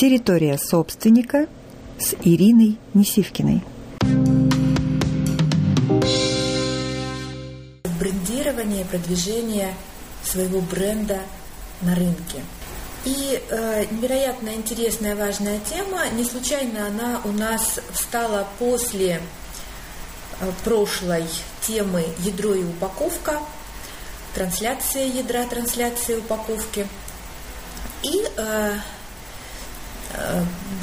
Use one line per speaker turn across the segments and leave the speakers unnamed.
Территория собственника с Ириной Несивкиной.
Брендирование, продвижение своего бренда на рынке. И э, невероятно интересная, важная тема. Не случайно она у нас встала после э, прошлой темы «Ядро и упаковка», трансляция ядра, трансляция упаковки. И э,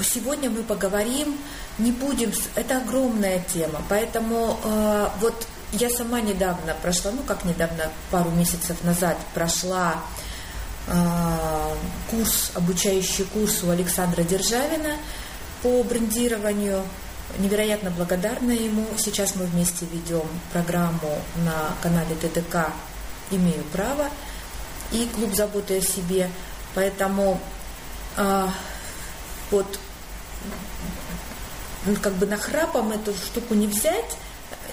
сегодня мы поговорим, не будем, это огромная тема, поэтому э, вот я сама недавно прошла, ну как недавно, пару месяцев назад прошла э, курс, обучающий курс у Александра Державина по брендированию. Невероятно благодарна ему. Сейчас мы вместе ведем программу на канале ТТК «Имею право» и клуб заботы о себе. Поэтому э, вот ну, как бы нахрапом эту штуку не взять,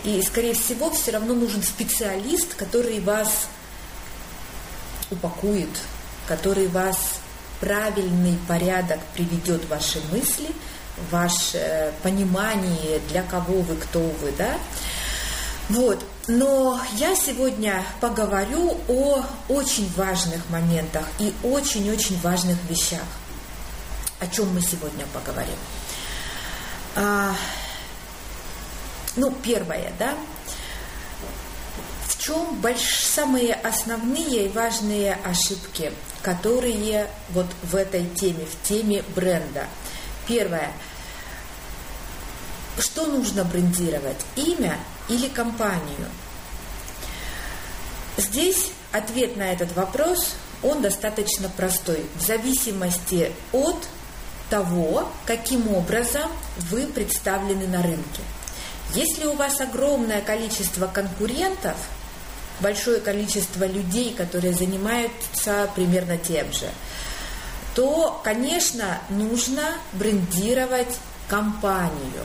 и, скорее всего, все равно нужен специалист, который вас упакует, который вас правильный порядок приведет ваши мысли, ваше понимание, для кого вы, кто вы, да. Вот. Но я сегодня поговорю о очень важных моментах и очень-очень важных вещах. О чем мы сегодня поговорим? А, ну, первое, да, в чем больш... самые основные и важные ошибки, которые вот в этой теме, в теме бренда. Первое. Что нужно брендировать? Имя или компанию? Здесь ответ на этот вопрос, он достаточно простой. В зависимости от того, каким образом вы представлены на рынке. Если у вас огромное количество конкурентов, большое количество людей, которые занимаются примерно тем же, то, конечно, нужно брендировать компанию.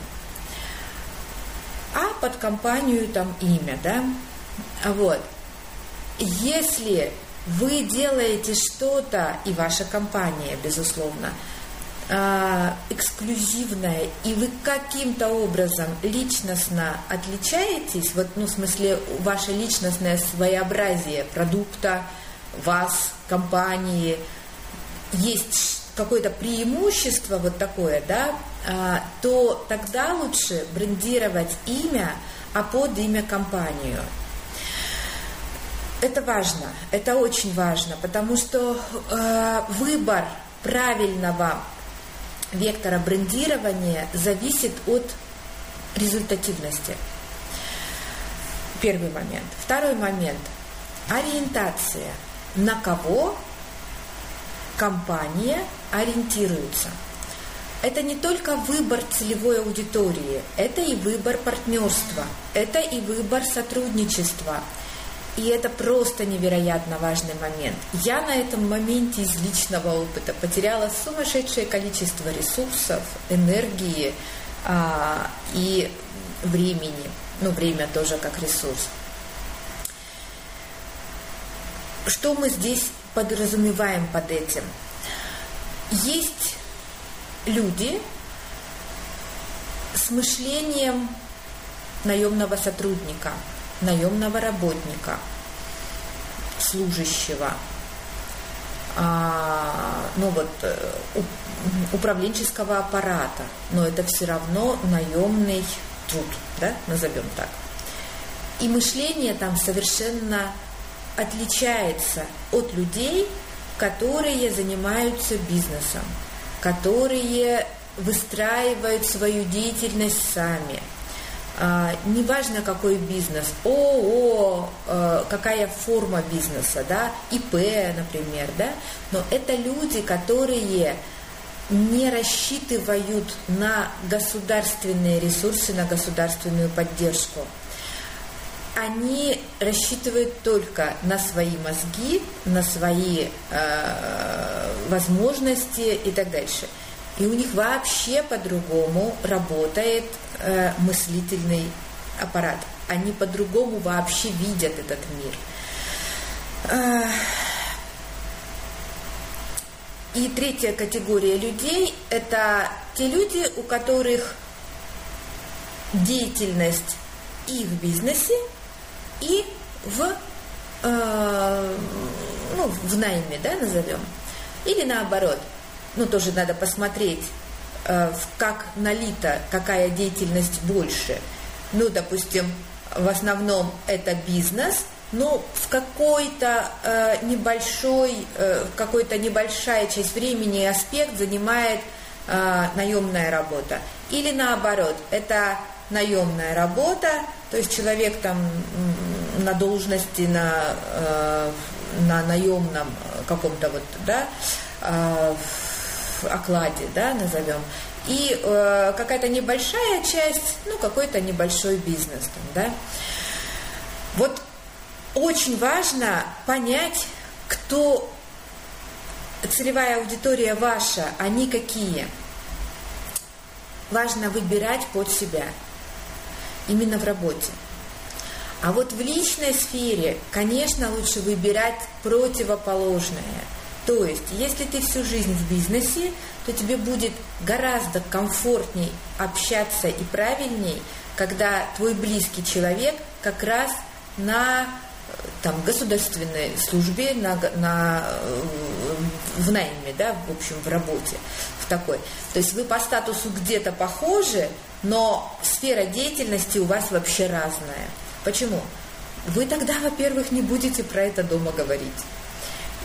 А под компанию там имя, да? Вот. Если вы делаете что-то, и ваша компания, безусловно, э, эксклюзивное, и вы каким-то образом личностно отличаетесь, вот, ну, в смысле, ваше личностное своеобразие продукта, вас, компании, есть какое-то преимущество вот такое, да, э, то тогда лучше брендировать имя, а под имя компанию. Это важно, это очень важно, потому что э, выбор правильного вектора брендирования зависит от результативности. Первый момент. Второй момент. Ориентация. На кого компания ориентируется. Это не только выбор целевой аудитории, это и выбор партнерства, это и выбор сотрудничества, и это просто невероятно важный момент. Я на этом моменте из личного опыта потеряла сумасшедшее количество ресурсов, энергии а, и времени. Ну, время тоже как ресурс. Что мы здесь подразумеваем под этим? Есть люди с мышлением наемного сотрудника – наемного работника, служащего, а, ну вот, э, управленческого аппарата, но это все равно наемный труд, да, назовем так. И мышление там совершенно отличается от людей, которые занимаются бизнесом, которые выстраивают свою деятельность сами – неважно какой бизнес, ООО, э, какая форма бизнеса, да, ИП, например, да, но это люди, которые не рассчитывают на государственные ресурсы, на государственную поддержку. Они рассчитывают только на свои мозги, на свои э, возможности и так дальше. И у них вообще по-другому работает э, мыслительный аппарат. Они по-другому вообще видят этот мир. Э, И третья категория людей – это те люди, у которых деятельность и в бизнесе, и в, э, ну, в найме, да, назовем. Или наоборот. Ну, тоже надо посмотреть, э, как налита, какая деятельность больше. Ну, допустим, в основном это бизнес – но в какой-то э, небольшой, э, какой-то небольшая часть времени и аспект занимает э, наемная работа. Или наоборот, это наемная работа, то есть человек там на должности, на, на наемном каком-то вот, да, э, окладе, да, назовем, и э, какая-то небольшая часть, ну, какой-то небольшой бизнес там, да. Вот очень важно понять, кто целевая аудитория ваша, они какие. Важно выбирать под себя, именно в работе. А вот в личной сфере, конечно, лучше выбирать противоположное. То есть, если ты всю жизнь в бизнесе, то тебе будет гораздо комфортней общаться и правильней, когда твой близкий человек как раз на там, государственной службе, на, на, э, в найме, да, в общем, в работе, в такой. То есть вы по статусу где-то похожи, но сфера деятельности у вас вообще разная. Почему? Вы тогда, во-первых, не будете про это дома говорить.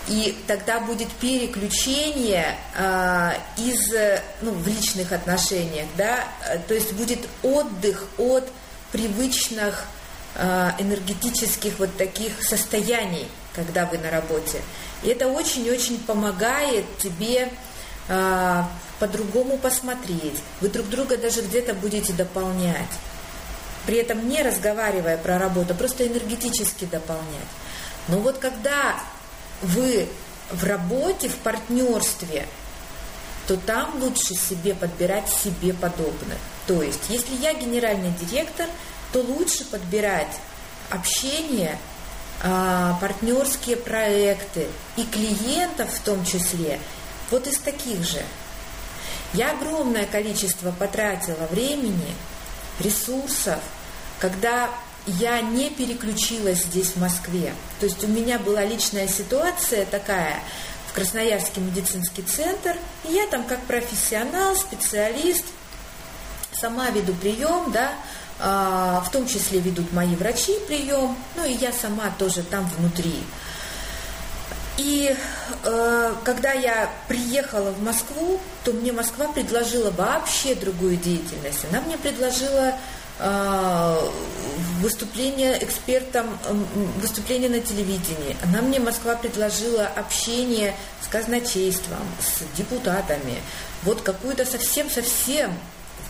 И тогда будет переключение э, из, ну, в личных отношениях, да, то есть будет отдых от привычных Э, энергетических вот таких состояний, когда вы на работе. И это очень-очень помогает тебе э, по-другому посмотреть. Вы друг друга даже где-то будете дополнять. При этом не разговаривая про работу, просто энергетически дополнять. Но вот когда вы в работе, в партнерстве, то там лучше себе подбирать себе подобных. То есть, если я генеральный директор – то лучше подбирать общение, а, партнерские проекты и клиентов в том числе вот из таких же. Я огромное количество потратила времени, ресурсов, когда я не переключилась здесь в Москве. То есть у меня была личная ситуация такая в Красноярский медицинский центр, и я там как профессионал, специалист, сама веду прием, да, а, в том числе ведут мои врачи прием, ну и я сама тоже там внутри. И э, когда я приехала в Москву, то мне Москва предложила вообще другую деятельность. Она мне предложила выступление экспертом, э, выступление на телевидении. Она мне Москва предложила общение с казначейством, с депутатами. Вот какую-то совсем-совсем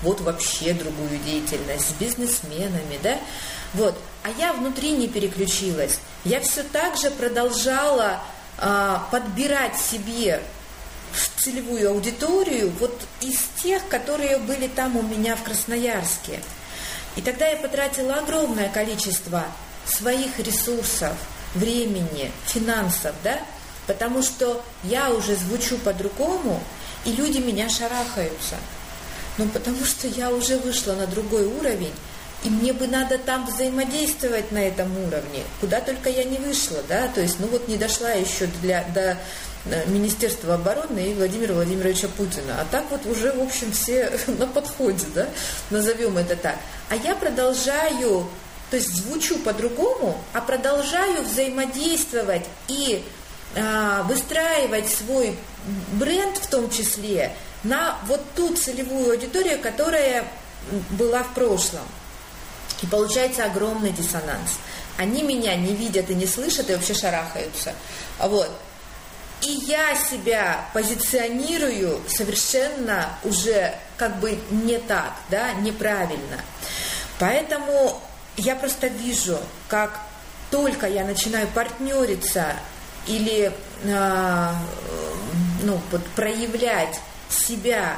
вот вообще другую деятельность, с бизнесменами, да, вот. А я внутри не переключилась. Я все так же продолжала а, подбирать себе целевую аудиторию вот из тех, которые были там у меня в Красноярске. И тогда я потратила огромное количество своих ресурсов, времени, финансов, да, потому что я уже звучу по-другому, и люди меня шарахаются. Ну, потому что я уже вышла на другой уровень, и мне бы надо там взаимодействовать на этом уровне, куда только я не вышла, да, то есть, ну вот не дошла еще для, до э, Министерства обороны и Владимира Владимировича Путина. А так вот уже, в общем, все на подходе, да, назовем это так. А я продолжаю, то есть звучу по-другому, а продолжаю взаимодействовать и а, выстраивать свой бренд в том числе на вот ту целевую аудиторию, которая была в прошлом. И получается огромный диссонанс. Они меня не видят и не слышат, и вообще шарахаются. Вот. И я себя позиционирую совершенно уже как бы не так, да, неправильно. Поэтому я просто вижу, как только я начинаю партнериться или э, ну, вот, проявлять себя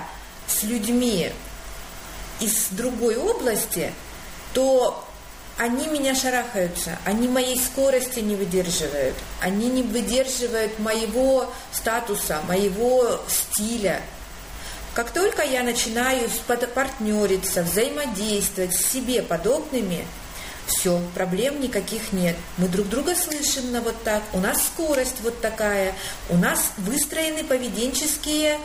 с людьми из другой области, то они меня шарахаются, они моей скорости не выдерживают, они не выдерживают моего статуса, моего стиля. Как только я начинаю партнериться, взаимодействовать с себе подобными, все, проблем никаких нет. Мы друг друга слышим на вот так, у нас скорость вот такая, у нас выстроены поведенческие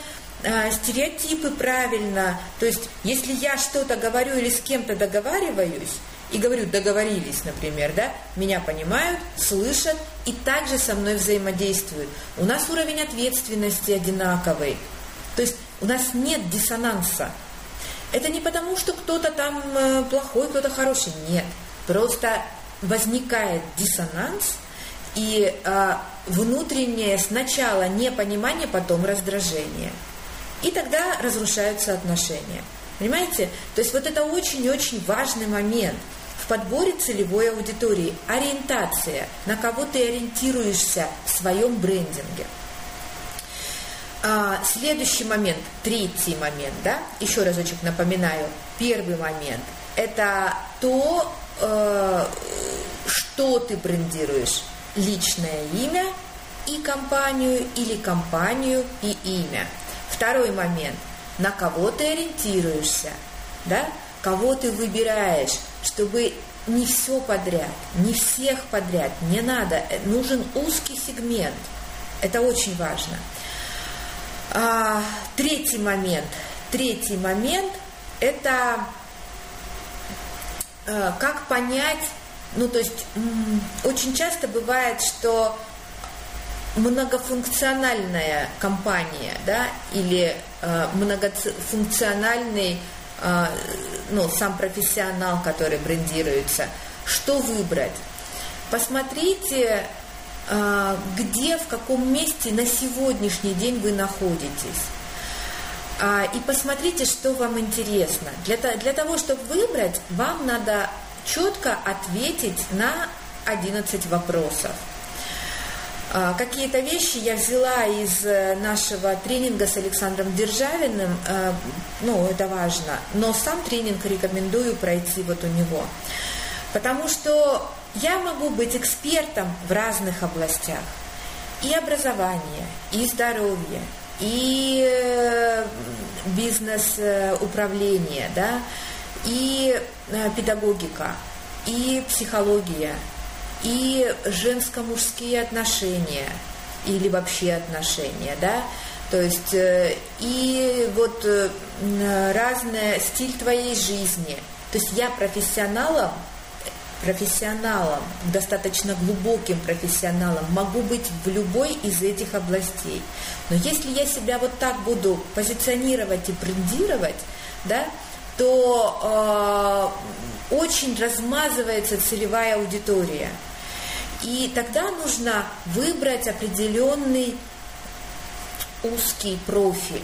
э, стереотипы правильно. То есть, если я что-то говорю или с кем-то договариваюсь, и говорю, договорились, например, да, меня понимают, слышат и также со мной взаимодействуют. У нас уровень ответственности одинаковый. То есть у нас нет диссонанса. Это не потому, что кто-то там э, плохой, кто-то хороший. Нет. Просто возникает диссонанс, и э, внутреннее сначала непонимание, потом раздражение. И тогда разрушаются отношения. Понимаете? То есть вот это очень-очень важный момент в подборе целевой аудитории. Ориентация, на кого ты ориентируешься в своем брендинге. А, следующий момент, третий момент, да, еще разочек напоминаю, первый момент – это то, э, что ты брендируешь, личное имя и компанию или компанию и имя. Второй момент – на кого ты ориентируешься, да, кого ты выбираешь, чтобы не все подряд, не всех подряд, не надо, нужен узкий сегмент. Это очень важно. А, третий момент. Третий момент – это а, как понять, ну то есть очень часто бывает, что многофункциональная компания, да, или э, многофункциональный, э, ну, сам профессионал, который брендируется, что выбрать? Посмотрите а, где, в каком месте на сегодняшний день вы находитесь. А, и посмотрите, что вам интересно. Для, для того, чтобы выбрать, вам надо четко ответить на 11 вопросов. А, какие-то вещи я взяла из э, нашего тренинга с Александром Державиным, ну, это важно, но сам тренинг рекомендую пройти вот у него. Потому что я могу быть экспертом в разных областях. И образование, и здоровье, и э, бизнес-управление, да, и э, педагогика, и психология, и женско-мужские отношения, или вообще отношения, да, то есть э, и вот разный стиль твоей жизни. То есть я профессионалом профессионалом, достаточно глубоким профессионалом, могу быть в любой из этих областей. Но если я себя вот так буду позиционировать и брендировать, да, то э, очень размазывается целевая аудитория. И тогда нужно выбрать определенный узкий профиль.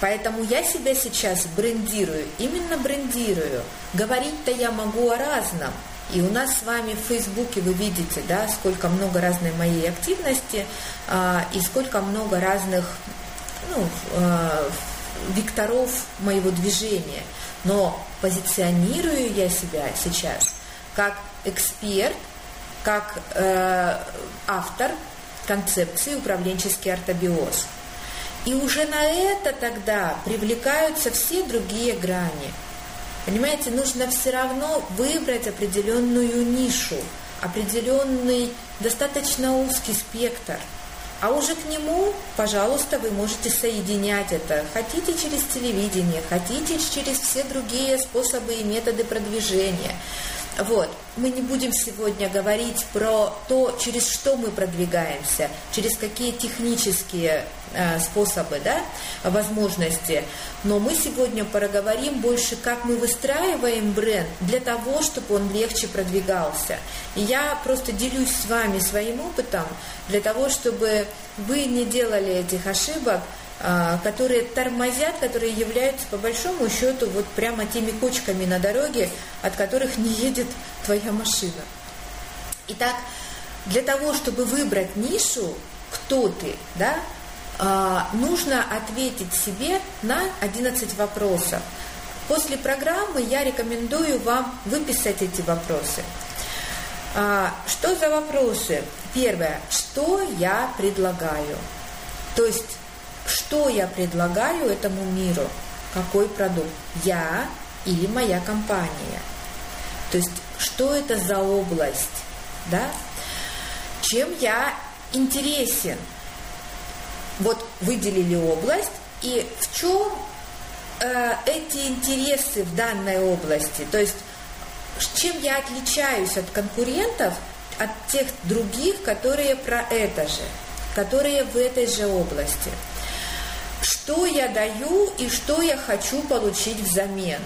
Поэтому я себя сейчас брендирую, именно брендирую. Говорить-то я могу о разном, и у нас с вами в Фейсбуке вы видите, да, сколько много разной моей активности а, и сколько много разных ну, а, векторов моего движения. Но позиционирую я себя сейчас как эксперт, как э, автор концепции управленческий ортобиоз. И уже на это тогда привлекаются все другие грани – Понимаете, нужно все равно выбрать определенную нишу, определенный достаточно узкий спектр. А уже к нему, пожалуйста, вы можете соединять это. Хотите через телевидение, хотите через все другие способы и методы продвижения. Вот. Мы не будем сегодня говорить про то, через что мы продвигаемся, через какие технические э, способы, да, возможности. Но мы сегодня проговорим больше, как мы выстраиваем бренд для того, чтобы он легче продвигался. И я просто делюсь с вами своим опытом для того, чтобы вы не делали этих ошибок, которые тормозят, которые являются по большому счету вот прямо теми кочками на дороге, от которых не едет твоя машина. Итак, для того, чтобы выбрать нишу, кто ты, да, а, нужно ответить себе на 11 вопросов. после программы я рекомендую вам выписать эти вопросы. А, что за вопросы? Первое. Что я предлагаю? То есть, что я предлагаю этому миру? Какой продукт? Я или моя компания? То есть, что это за область? Да? Чем я интересен? Вот выделили область, и в чем э, эти интересы в данной области? То есть, чем я отличаюсь от конкурентов, от тех других, которые про это же, которые в этой же области. Что я даю и что я хочу получить взамен.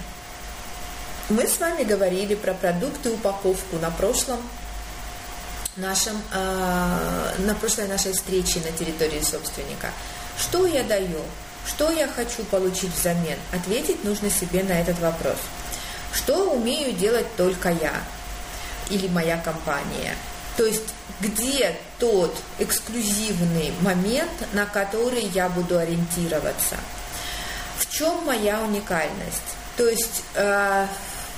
Мы с вами говорили про продукты упаковку на прошлом нашем, э, на прошлой нашей встрече на территории собственника. Что я даю? Что я хочу получить взамен? Ответить нужно себе на этот вопрос. Что умею делать только я или моя компания? То есть где тот эксклюзивный момент, на который я буду ориентироваться? В чем моя уникальность? То есть э,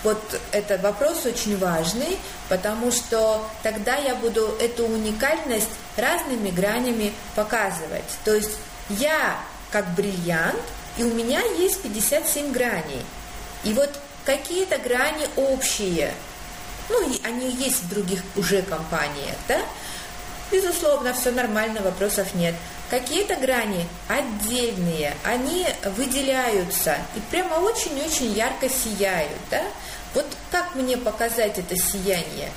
вот этот вопрос очень важный, потому что тогда я буду эту уникальность разными гранями показывать. То есть я как бриллиант, и у меня есть 57 граней. И вот какие-то грани общие, ну, и они есть в других уже компаниях, да, безусловно, все нормально, вопросов нет. Какие-то грани отдельные, они выделяются и прямо очень-очень ярко сияют, да. Вот как мне показать это сияние?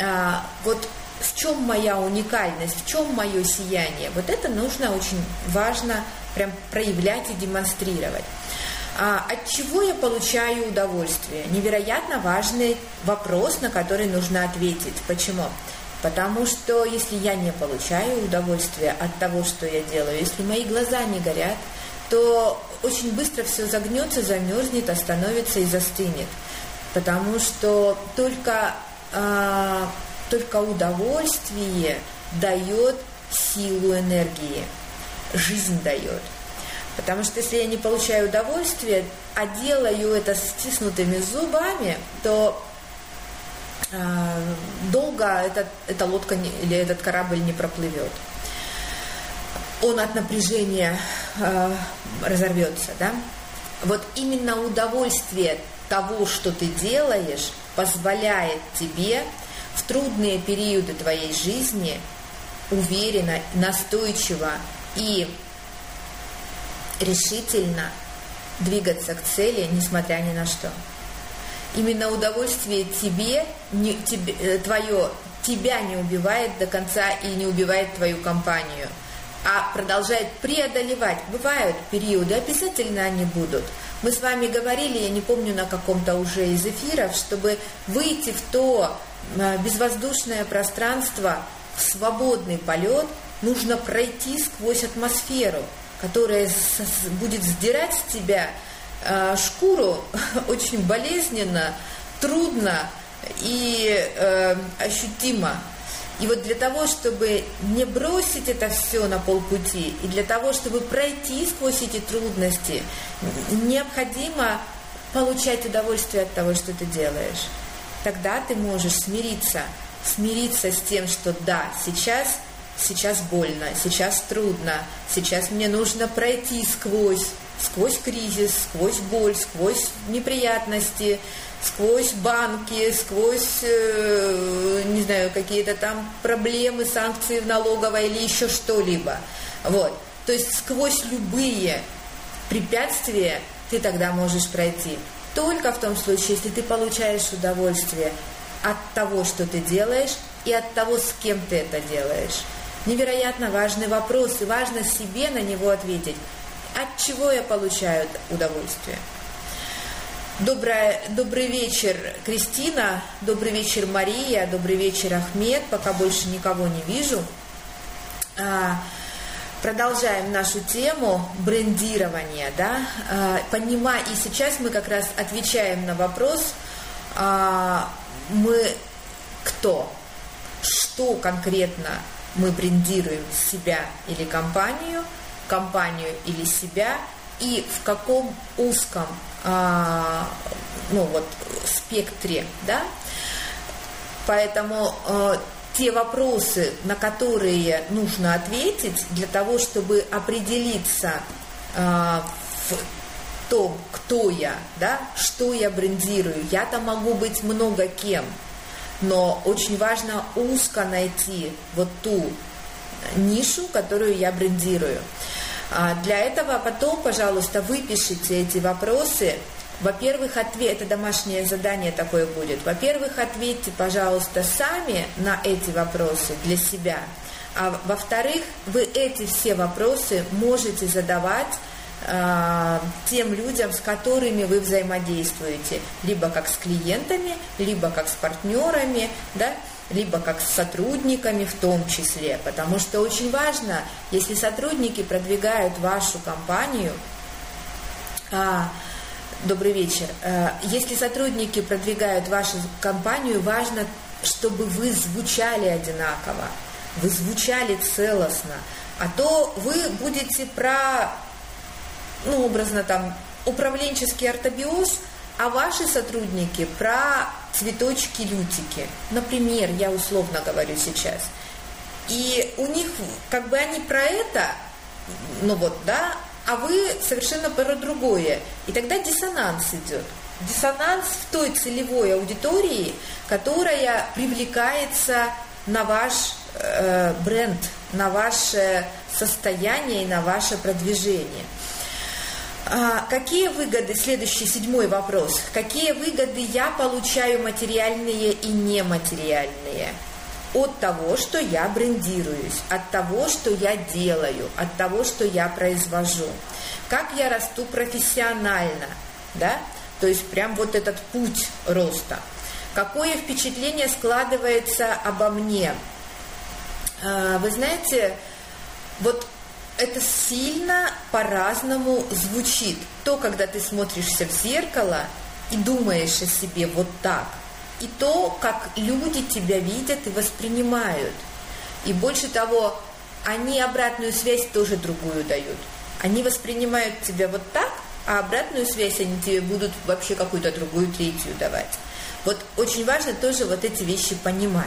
А, вот в чем моя уникальность, в чем мое сияние? Вот это нужно очень важно прям проявлять и демонстрировать. А, от чего я получаю удовольствие? Невероятно важный вопрос, на который нужно ответить. Почему? Потому что если я не получаю удовольствия от того, что я делаю, если мои глаза не горят, то очень быстро все загнется, замерзнет, остановится и застынет. Потому что только, а, только удовольствие дает силу энергии, жизнь дает. Потому что если я не получаю удовольствия, а делаю это с стиснутыми зубами, то э, долго этот, эта лодка не, или этот корабль не проплывет. Он от напряжения э, разорвется, да? Вот именно удовольствие того, что ты делаешь, позволяет тебе в трудные периоды твоей жизни уверенно, настойчиво и решительно двигаться к цели, несмотря ни на что. Именно удовольствие тебе, не, тебе э, твое, тебя не убивает до конца и не убивает твою компанию, а продолжает преодолевать. Бывают периоды, обязательно они будут. Мы с вами говорили, я не помню на каком-то уже из эфиров, чтобы выйти в то э, безвоздушное пространство, в свободный полет, нужно пройти сквозь атмосферу – которая будет сдирать с тебя э, шкуру очень болезненно, трудно и э, ощутимо. И вот для того, чтобы не бросить это все на полпути, и для того, чтобы пройти сквозь эти трудности, необходимо получать удовольствие от того, что ты делаешь. Тогда ты можешь смириться, смириться с тем, что да, сейчас сейчас больно, сейчас трудно, сейчас мне нужно пройти сквозь, сквозь кризис, сквозь боль, сквозь неприятности, сквозь банки, сквозь, э, не знаю, какие-то там проблемы, санкции в налоговой или еще что-либо. Вот. То есть сквозь любые препятствия ты тогда можешь пройти. Только в том случае, если ты получаешь удовольствие от того, что ты делаешь, и от того, с кем ты это делаешь невероятно важный вопрос, и важно себе на него ответить. От чего я получаю удовольствие? Доброе, добрый вечер, Кристина, добрый вечер, Мария, добрый вечер, Ахмед, пока больше никого не вижу. А, продолжаем нашу тему брендирования, да, а, и сейчас мы как раз отвечаем на вопрос, а, мы кто, что конкретно мы брендируем себя или компанию, компанию или себя, и в каком узком а, ну вот, спектре, да, поэтому э, те вопросы, на которые нужно ответить для того, чтобы определиться э, в том, кто я, да, что я брендирую. Я-то могу быть много кем, но очень важно узко найти вот ту нишу, которую я брендирую. А для этого потом, пожалуйста, выпишите эти вопросы. Во-первых, ответ, это домашнее задание такое будет. Во-первых, ответьте, пожалуйста, сами на эти вопросы для себя. А во-вторых, вы эти все вопросы можете задавать тем людям, с которыми вы взаимодействуете, либо как с клиентами, либо как с партнерами, да, либо как с сотрудниками в том числе, потому что очень важно, если сотрудники продвигают вашу компанию, а, добрый вечер, а, если сотрудники продвигают вашу компанию, важно, чтобы вы звучали одинаково, вы звучали целостно, а то вы будете про, ну, образно там, управленческий ортобиоз, а ваши сотрудники про цветочки-лютики. Например, я условно говорю сейчас. И у них, как бы они про это, ну вот, да, а вы совершенно про другое. И тогда диссонанс идет. Диссонанс в той целевой аудитории, которая привлекается на ваш э, бренд, на ваше состояние и на ваше продвижение. А, какие выгоды, следующий седьмой вопрос, какие выгоды я получаю материальные и нематериальные? От того, что я брендируюсь, от того, что я делаю, от того, что я произвожу. Как я расту профессионально, да? То есть прям вот этот путь роста. Какое впечатление складывается обо мне? А, вы знаете, вот это сильно по-разному звучит. То, когда ты смотришься в зеркало и думаешь о себе вот так, и то, как люди тебя видят и воспринимают. И больше того, они обратную связь тоже другую дают. Они воспринимают тебя вот так, а обратную связь они тебе будут вообще какую-то другую, третью давать. Вот очень важно тоже вот эти вещи понимать.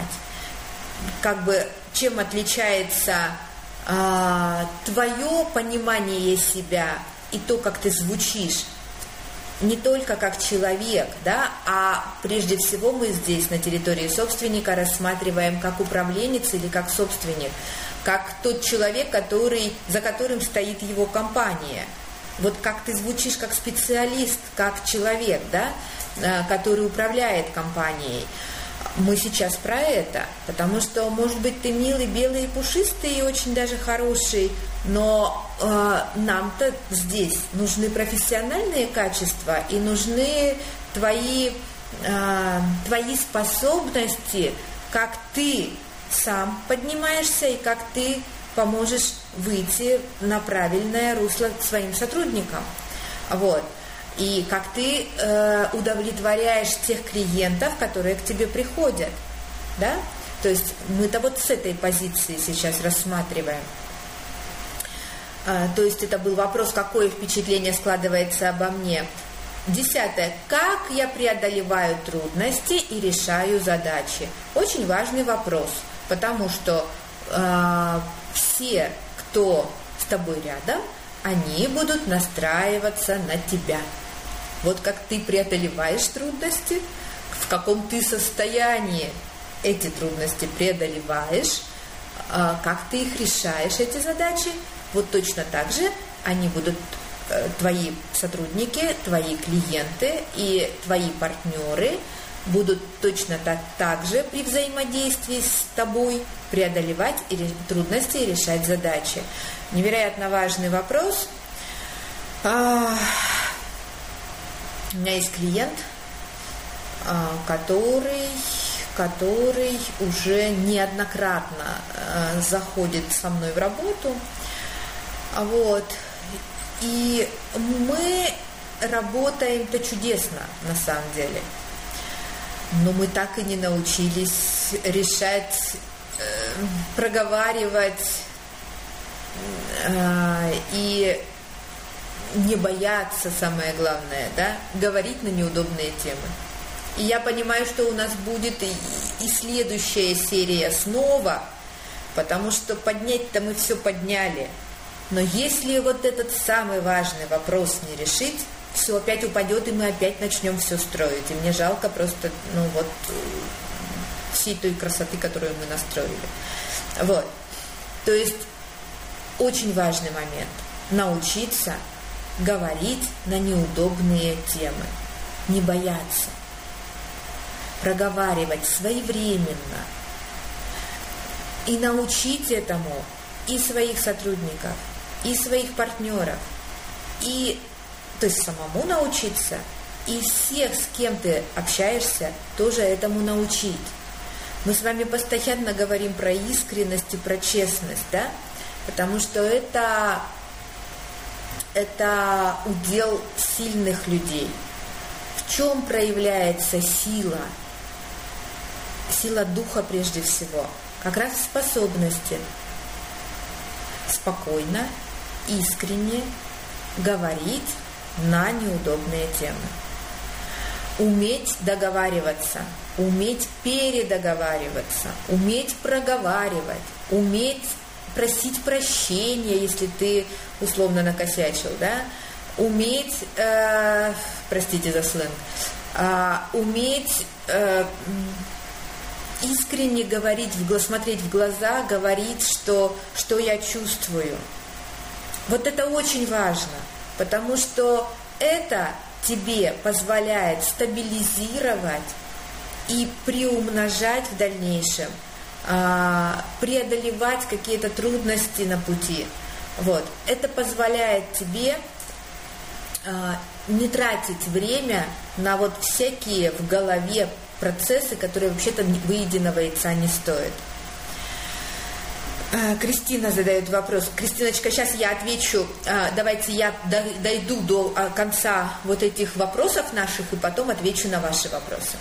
Как бы чем отличается а, твое понимание себя и то, как ты звучишь, не только как человек, да, а прежде всего мы здесь на территории собственника рассматриваем как управленец или как собственник, как тот человек, который, за которым стоит его компания. Вот как ты звучишь как специалист, как человек, да, а, который управляет компанией мы сейчас про это, потому что, может быть, ты милый, белый и пушистый и очень даже хороший, но э, нам-то здесь нужны профессиональные качества и нужны твои, э, твои способности, как ты сам поднимаешься и как ты поможешь выйти на правильное русло своим сотрудникам. Вот и как ты э, удовлетворяешь тех клиентов, которые к тебе приходят, да? То есть мы-то вот с этой позиции сейчас рассматриваем. А, то есть это был вопрос, какое впечатление складывается обо мне. Десятое. Как я преодолеваю трудности и решаю задачи? Очень важный вопрос, потому что э, все, кто с тобой рядом, они будут настраиваться на тебя. Вот как ты преодолеваешь трудности, в каком ты состоянии эти трудности преодолеваешь, а, как ты их решаешь, эти задачи, вот точно так же они будут э, твои сотрудники, твои клиенты и твои партнеры будут точно так, так же при взаимодействии с тобой преодолевать трудности и решать задачи. Невероятно важный вопрос. А, у меня есть клиент, а, который, который уже неоднократно а, заходит со мной в работу. Вот. И мы работаем-то чудесно, на самом деле. Но мы так и не научились решать, э, проговаривать э, и не бояться, самое главное, да, говорить на неудобные темы. И я понимаю, что у нас будет и, и следующая серия снова, потому что поднять-то мы все подняли. Но если вот этот самый важный вопрос не решить, все опять упадет, и мы опять начнем все строить. И мне жалко просто, ну вот, всей той красоты, которую мы настроили. Вот. То есть очень важный момент – научиться говорить на неудобные темы, не бояться, проговаривать своевременно и научить этому и своих сотрудников, и своих партнеров, и то есть самому научиться, и всех, с кем ты общаешься, тоже этому научить. Мы с вами постоянно говорим про искренность и про честность, да? Потому что это, это удел сильных людей. В чем проявляется сила? Сила духа прежде всего. Как раз в способности спокойно, искренне говорить на неудобные темы. Уметь договариваться, уметь передоговариваться, уметь проговаривать, уметь просить прощения, если ты условно накосячил, да, уметь, э, простите за сленг, э, уметь э, искренне говорить, в, смотреть в глаза, говорить, что, что я чувствую. Вот это очень важно, потому что это тебе позволяет стабилизировать и приумножать в дальнейшем – преодолевать какие-то трудности на пути. Вот. Это позволяет тебе а, не тратить время на вот всякие в голове процессы, которые вообще-то выеденного яйца не стоят. А, Кристина задает вопрос. Кристиночка, сейчас я отвечу. Давайте я дойду до конца вот этих вопросов наших и потом отвечу на ваши вопросы.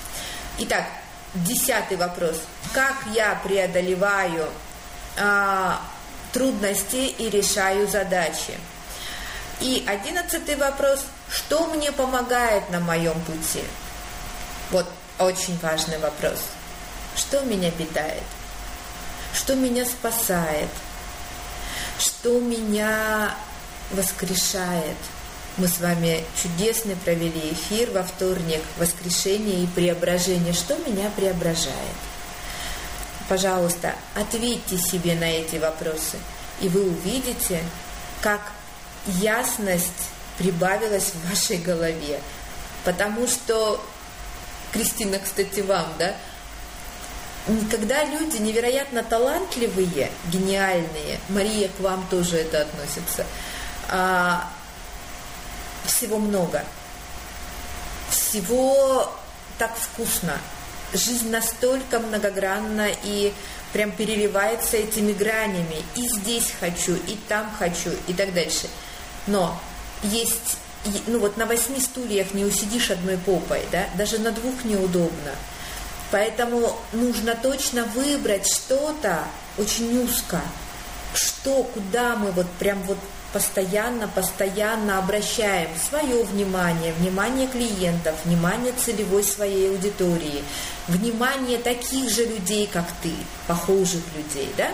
Итак, Десятый вопрос. Как я преодолеваю а, трудности и решаю задачи? И одиннадцатый вопрос. Что мне помогает на моем пути? Вот очень важный вопрос. Что меня питает? Что меня спасает? Что меня воскрешает? Мы с вами чудесный провели эфир во вторник, воскрешение и преображение. Что меня преображает? Пожалуйста, ответьте себе на эти вопросы, и вы увидите, как ясность прибавилась в вашей голове. Потому что, Кристина, кстати, вам, да, когда люди невероятно талантливые, гениальные, Мария, к вам тоже это относится, а, всего много. Всего так вкусно. Жизнь настолько многогранна и прям переливается этими гранями. И здесь хочу, и там хочу, и так дальше. Но есть, ну вот на восьми стульях не усидишь одной попой, да, даже на двух неудобно. Поэтому нужно точно выбрать что-то очень узко, что, куда мы вот прям вот постоянно, постоянно обращаем свое внимание, внимание клиентов, внимание целевой своей аудитории, внимание таких же людей, как ты, похожих людей, да?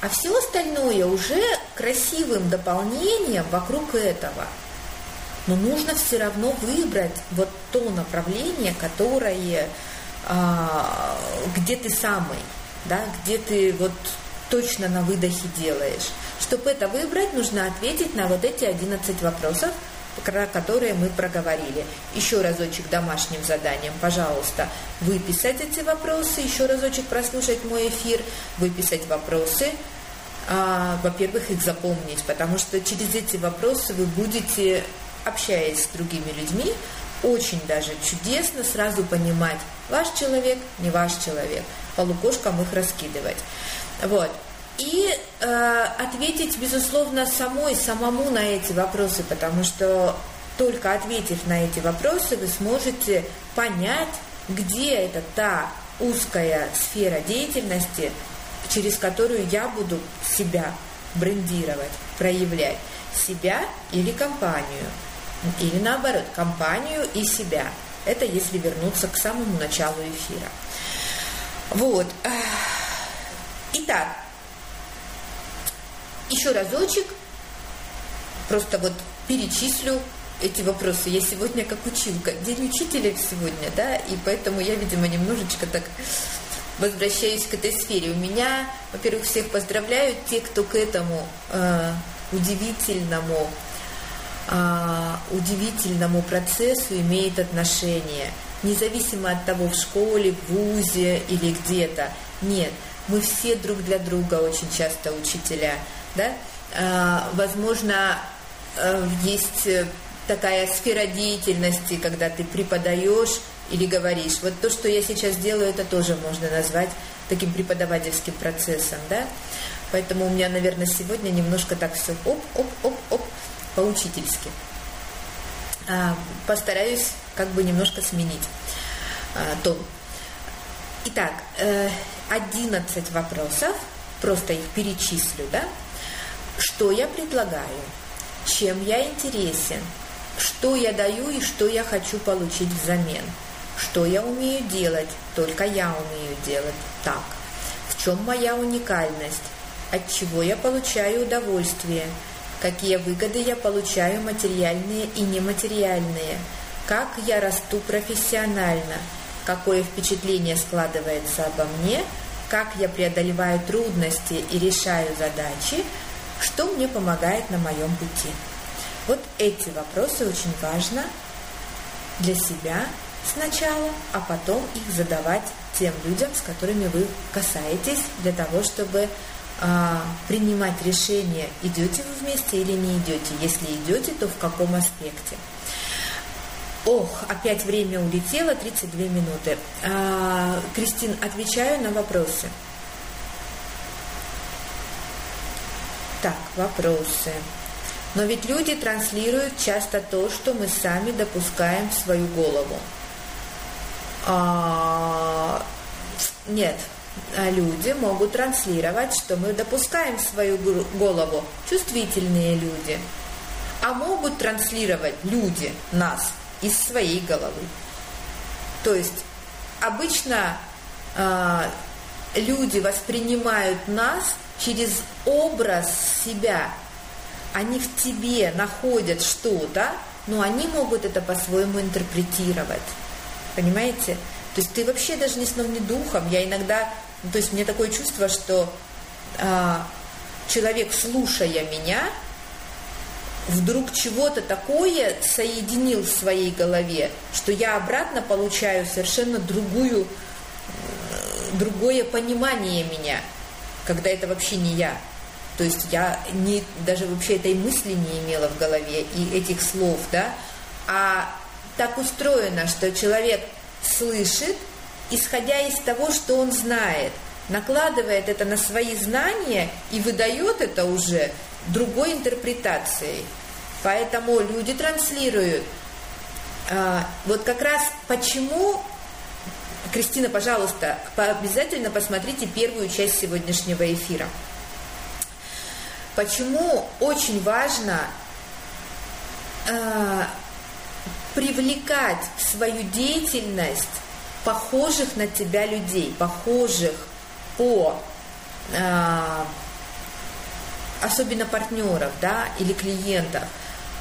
А все остальное уже красивым дополнением вокруг этого. Но нужно все равно выбрать вот то направление, которое, а, где ты самый, да, где ты вот точно на выдохе делаешь. Чтобы это выбрать, нужно ответить на вот эти 11 вопросов, про которые мы проговорили. Еще разочек домашним заданием, пожалуйста, выписать эти вопросы, еще разочек прослушать мой эфир, выписать вопросы, а, во-первых, их запомнить, потому что через эти вопросы вы будете, общаясь с другими людьми, очень даже чудесно сразу понимать, ваш человек, не ваш человек, по лукошкам их раскидывать. Вот. И э, ответить, безусловно, самой, самому на эти вопросы, потому что только ответив на эти вопросы, вы сможете понять, где это та узкая сфера деятельности, через которую я буду себя брендировать, проявлять. себя или компанию. Или наоборот, компанию и себя. Это если вернуться к самому началу эфира. Вот. Итак, еще разочек, просто вот перечислю эти вопросы. Я сегодня как училка, день учителя сегодня, да, и поэтому я, видимо, немножечко так возвращаюсь к этой сфере. У меня, во-первых, всех поздравляю, те, кто к этому э, удивительному, э, удивительному процессу имеет отношение, независимо от того, в школе, в ВУЗе или где-то. Нет, мы все друг для друга очень часто учителя, да. Э, возможно, э, есть такая сфера деятельности, когда ты преподаешь или говоришь. Вот то, что я сейчас делаю, это тоже можно назвать таким преподавательским процессом, да. Поэтому у меня, наверное, сегодня немножко так все оп-оп-оп-оп по-учительски. А, постараюсь как бы немножко сменить а, тон. Итак, э, 11 вопросов, просто их перечислю, да. Что я предлагаю? Чем я интересен? Что я даю и что я хочу получить взамен? Что я умею делать? Только я умею делать так. В чем моя уникальность? От чего я получаю удовольствие? Какие выгоды я получаю материальные и нематериальные? Как я расту профессионально? Какое впечатление складывается обо мне? Как я преодолеваю трудности и решаю задачи? Что мне помогает на моем пути? Вот эти вопросы очень важно для себя сначала, а потом их задавать тем людям, с которыми вы касаетесь, для того, чтобы а, принимать решение, идете вы вместе или не идете. Если идете, то в каком аспекте. Ох, опять время улетело, 32 минуты. А, Кристин, отвечаю на вопросы. Так, вопросы. Но ведь люди транслируют часто то, что мы сами допускаем в свою голову. А, нет, люди могут транслировать, что мы допускаем в свою голову чувствительные люди, а могут транслировать люди нас из своей головы. То есть обычно э, люди воспринимают нас через образ себя, они в тебе находят что-то, но они могут это по-своему интерпретировать. Понимаете? То есть ты вообще даже ни сном, ни духом. Я иногда, то есть мне такое чувство, что а, человек, слушая меня, вдруг чего-то такое соединил в своей голове, что я обратно получаю совершенно другую, другое понимание меня, когда это вообще не я. То есть я не, даже вообще этой мысли не имела в голове и этих слов, да, а так устроено, что человек слышит, исходя из того, что он знает, накладывает это на свои знания и выдает это уже другой интерпретацией. Поэтому люди транслируют. А, вот как раз почему, Кристина, пожалуйста, обязательно посмотрите первую часть сегодняшнего эфира. Почему очень важно э, привлекать в свою деятельность похожих на тебя людей, похожих по э, особенно партнеров, да, или клиентов,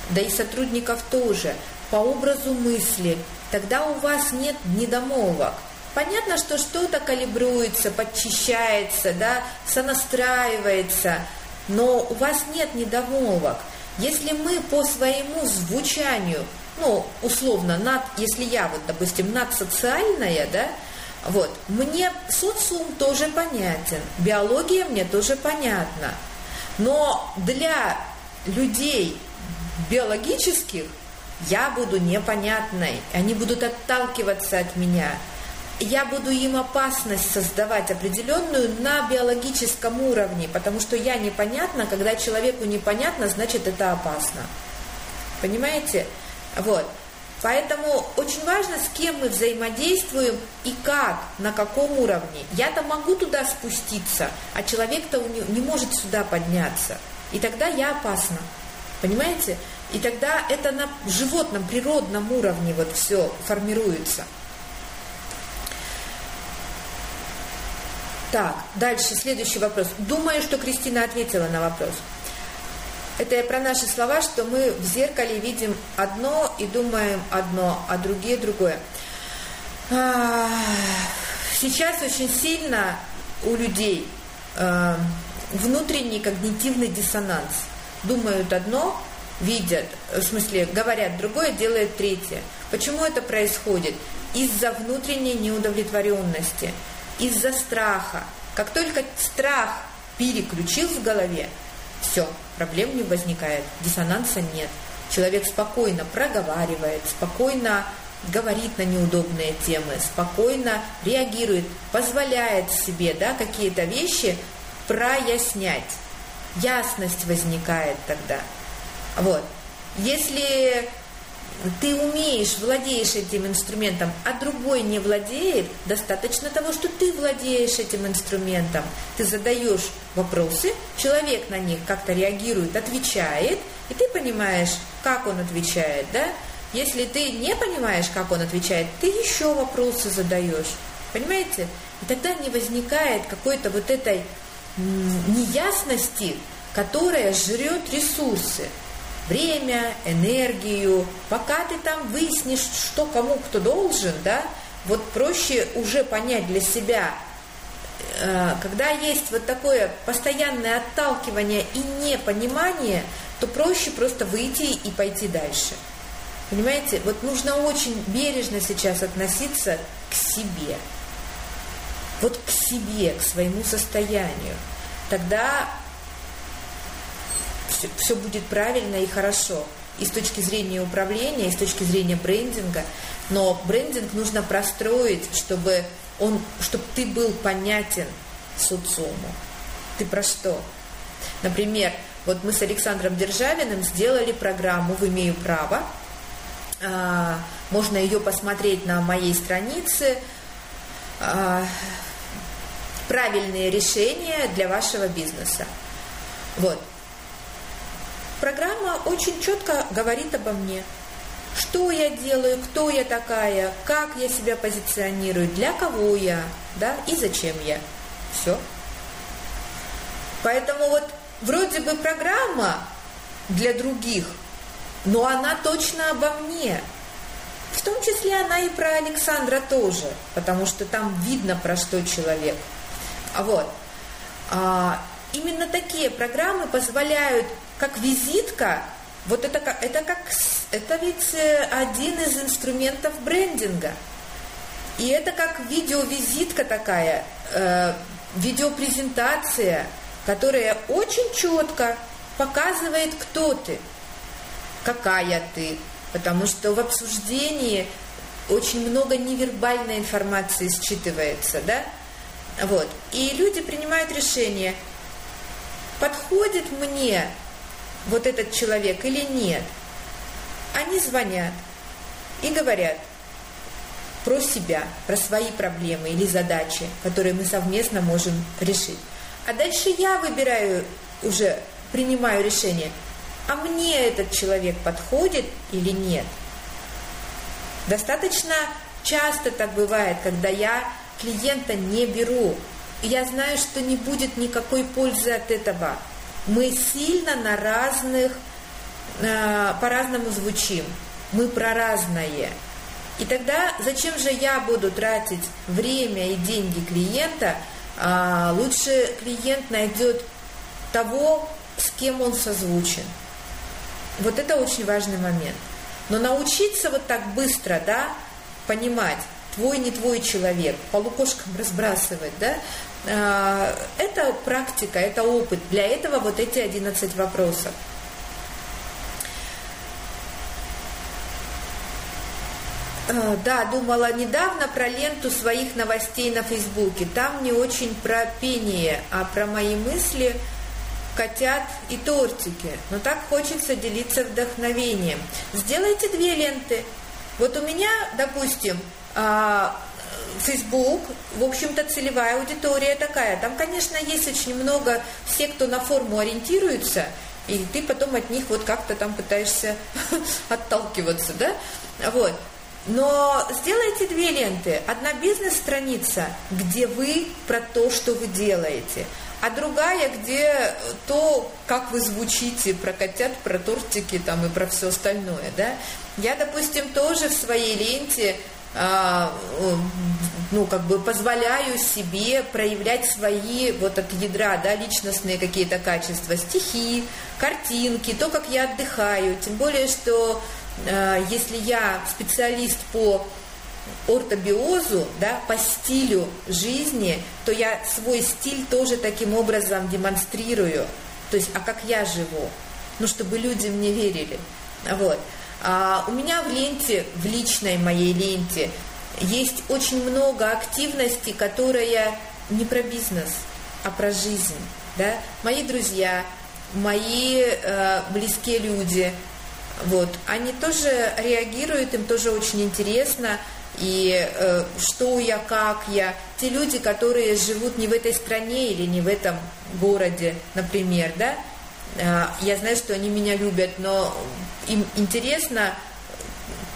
да и сотрудников тоже, по образу мысли, тогда у вас нет недомовок. Понятно, что что-то калибруется, подчищается, да, сонастраивается – но у вас нет недомолвок. Если мы по своему звучанию, ну, условно, над, если я вот, допустим, надсоциальная, да, вот, мне социум тоже понятен, биология мне тоже понятна, но для людей биологических я буду непонятной, они будут отталкиваться от меня – я буду им опасность создавать определенную на биологическом уровне, потому что я непонятна, когда человеку непонятно, значит это опасно. Понимаете? Вот. Поэтому очень важно, с кем мы взаимодействуем и как, на каком уровне. Я-то могу туда спуститься, а человек-то не может сюда подняться. И тогда я опасна. Понимаете? И тогда это на животном, природном уровне вот все формируется. Так, дальше, следующий вопрос. Думаю, что Кристина ответила на вопрос. Это я про наши слова, что мы в зеркале видим одно и думаем одно, а другие другое. А, сейчас очень сильно у людей э, внутренний когнитивный диссонанс. Думают одно, видят, в смысле, говорят другое, делают третье. Почему это происходит? Из-за внутренней неудовлетворенности – из-за страха. Как только страх переключил в голове, все, проблем не возникает, диссонанса нет. Человек спокойно проговаривает, спокойно говорит на неудобные темы, спокойно реагирует, позволяет себе да, какие-то вещи прояснять. Ясность возникает тогда. Вот. Если ты умеешь, владеешь этим инструментом, а другой не владеет, достаточно того, что ты владеешь этим инструментом. Ты задаешь вопросы, человек на них как-то реагирует, отвечает, и ты понимаешь, как он отвечает, да? Если ты не понимаешь, как он отвечает, ты еще вопросы задаешь. Понимаете? И тогда не возникает какой-то вот этой неясности, которая жрет ресурсы время, энергию, пока ты там выяснишь, что кому кто должен, да, вот проще уже понять для себя, э, когда есть вот такое постоянное отталкивание и непонимание, то проще просто выйти и пойти дальше. Понимаете, вот нужно очень бережно сейчас относиться к себе. Вот к себе, к своему состоянию. Тогда все, все будет правильно и хорошо. И с точки зрения управления, и с точки зрения брендинга. Но брендинг нужно простроить, чтобы, он, чтобы ты был понятен социуму. Ты про что? Например, вот мы с Александром Державиным сделали программу «В имею право». А, можно ее посмотреть на моей странице. А, правильные решения для вашего бизнеса. Вот. Программа очень четко говорит обо мне. Что я делаю, кто я такая, как я себя позиционирую, для кого я, да, и зачем я. Все. Поэтому вот вроде бы программа для других, но она точно обо мне. В том числе она и про Александра тоже, потому что там видно, про что человек. А вот. Именно такие программы позволяют как визитка, вот это, это как, это ведь э, один из инструментов брендинга. И это как видеовизитка такая, э, видеопрезентация, которая очень четко показывает, кто ты, какая ты, потому что в обсуждении очень много невербальной информации считывается, да? Вот. И люди принимают решение, подходит мне вот этот человек или нет. Они звонят и говорят про себя, про свои проблемы или задачи, которые мы совместно можем решить. А дальше я выбираю уже, принимаю решение, а мне этот человек подходит или нет. Достаточно часто так бывает, когда я клиента не беру, я знаю, что не будет никакой пользы от этого – мы сильно на разных, э, по-разному звучим. Мы про разное. И тогда зачем же я буду тратить время и деньги клиента? А, лучше клиент найдет того, с кем он созвучен. Вот это очень важный момент. Но научиться вот так быстро, да, понимать, твой, не твой человек, по лукошкам разбрасывать, да, а, это практика, это опыт. Для этого вот эти 11 вопросов. А, да, думала недавно про ленту своих новостей на Фейсбуке. Там не очень про пение, а про мои мысли, котят и тортики. Но так хочется делиться вдохновением. Сделайте две ленты. Вот у меня, допустим, Facebook, в общем-то, целевая аудитория такая. Там, конечно, есть очень много все, кто на форму ориентируется, и ты потом от них вот как-то там пытаешься отталкиваться, да? Вот. Но сделайте две ленты. Одна бизнес-страница, где вы про то, что вы делаете, а другая, где то, как вы звучите про котят, про тортики там и про все остальное, да. Я, допустим, тоже в своей ленте а, ну, как бы позволяю себе проявлять свои вот от ядра, да, личностные какие-то качества, стихи, картинки, то, как я отдыхаю. Тем более, что э, если я специалист по ортобиозу, да, по стилю жизни, то я свой стиль тоже таким образом демонстрирую. То есть, а как я живу? Ну, чтобы люди мне верили. Вот. А у меня в ленте, в личной моей ленте, есть очень много активности, которая не про бизнес, а про жизнь. Да? Мои друзья, мои э, близкие люди, вот, они тоже реагируют, им тоже очень интересно, и э, что я, как я. Те люди, которые живут не в этой стране или не в этом городе, например, да, я знаю, что они меня любят, но им интересно,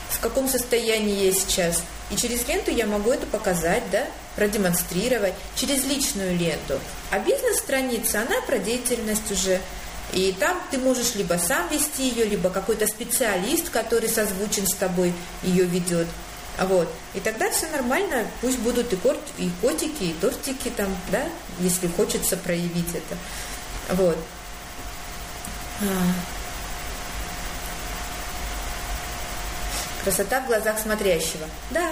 в каком состоянии я сейчас. И через ленту я могу это показать, да, продемонстрировать, через личную ленту. А бизнес-страница, она про деятельность уже. И там ты можешь либо сам вести ее, либо какой-то специалист, который созвучен с тобой, ее ведет. Вот. И тогда все нормально, пусть будут и, корт, и котики, и тортики там, да, если хочется проявить это. Вот. Красота в глазах смотрящего. Да.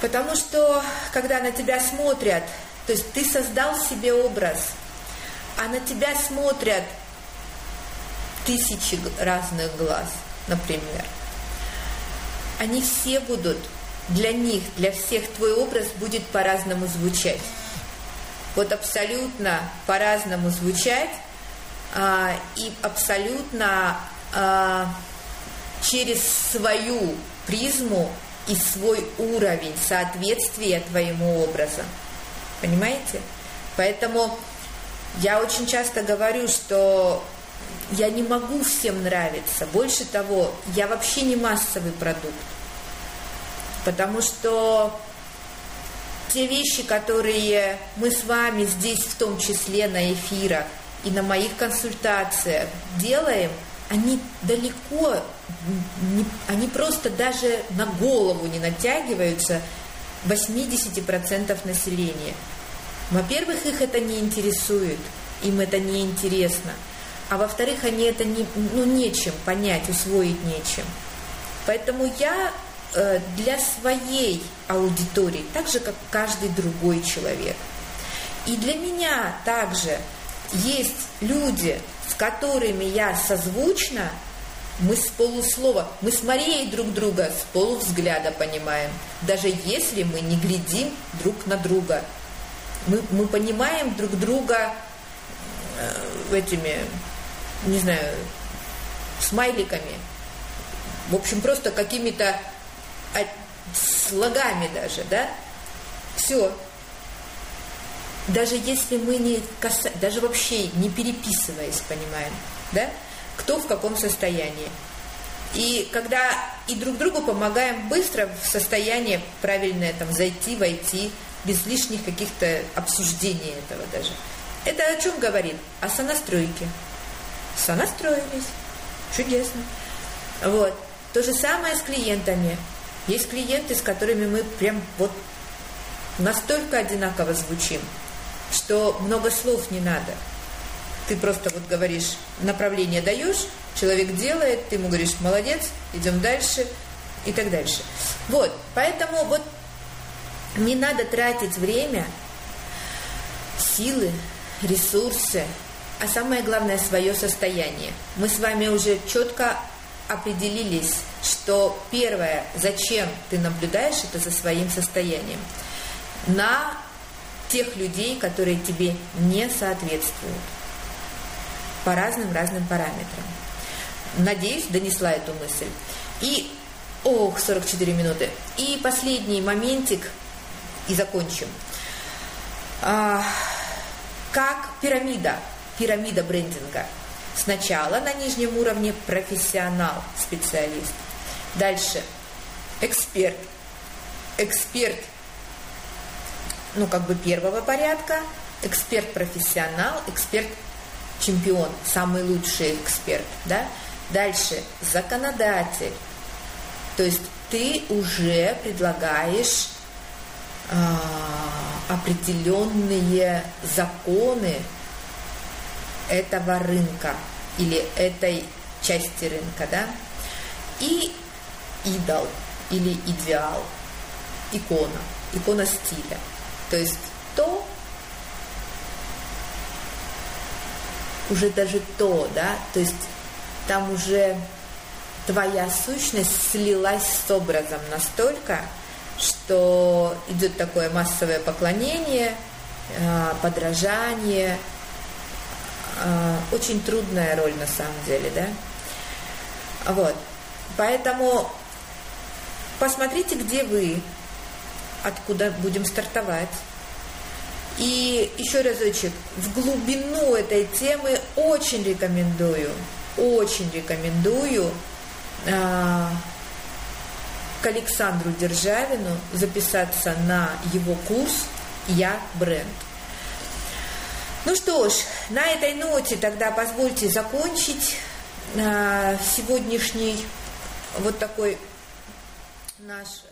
Потому что, когда на тебя смотрят, то есть ты создал себе образ, а на тебя смотрят тысячи разных глаз, например. Они все будут, для них, для всех твой образ будет по-разному звучать. Вот абсолютно по-разному звучать и абсолютно а, через свою призму и свой уровень соответствия твоему образу. Понимаете? Поэтому я очень часто говорю, что я не могу всем нравиться. Больше того, я вообще не массовый продукт. Потому что те вещи, которые мы с вами здесь, в том числе на эфирах и на моих консультациях делаем – они далеко, не, они просто даже на голову не натягиваются 80% населения. Во-первых, их это не интересует, им это не интересно. А во-вторых, они это не, ну, нечем понять, усвоить нечем. Поэтому я э, для своей аудитории, так же, как каждый другой человек. И для меня также есть люди, с которыми я созвучна, мы с полуслова, мы с Марией друг друга с полувзгляда понимаем, даже если мы не глядим друг на друга. Мы, мы понимаем друг друга э, этими, не знаю, смайликами. В общем, просто какими-то слогами даже, да? Все, даже если мы не каса... даже вообще не переписываясь, понимаем, да, кто в каком состоянии. И когда и друг другу помогаем быстро в состояние правильное там зайти, войти, без лишних каких-то обсуждений этого даже. Это о чем говорит? О сонастройке. Сонастроились. Чудесно. Вот. То же самое с клиентами. Есть клиенты, с которыми мы прям вот настолько одинаково звучим что много слов не надо. Ты просто вот говоришь, направление даешь, человек делает, ты ему говоришь, молодец, идем дальше и так дальше. Вот, поэтому вот не надо тратить время, силы, ресурсы, а самое главное свое состояние. Мы с вами уже четко определились, что первое, зачем ты наблюдаешь, это за своим состоянием. На тех людей, которые тебе не соответствуют по разным-разным параметрам. Надеюсь, донесла эту мысль. И, ох, 44 минуты. И последний моментик, и закончим. А, как пирамида, пирамида брендинга. Сначала на нижнем уровне профессионал, специалист. Дальше эксперт. Эксперт, ну, как бы первого порядка, эксперт-профессионал, эксперт-чемпион, самый лучший эксперт, да. Дальше законодатель, то есть ты уже предлагаешь а, определенные законы этого рынка или этой части рынка, да, и идол или идеал, икона, икона стиля. То есть то, уже даже то, да, то есть там уже твоя сущность слилась с образом настолько, что идет такое массовое поклонение, а, подражание. А, очень трудная роль на самом деле, да? Вот. Поэтому посмотрите, где вы, откуда будем стартовать. И еще разочек, в глубину этой темы очень рекомендую, очень рекомендую э, к Александру Державину записаться на его курс «Я бренд». Ну что ж, на этой ноте тогда позвольте закончить э, сегодняшний вот такой наш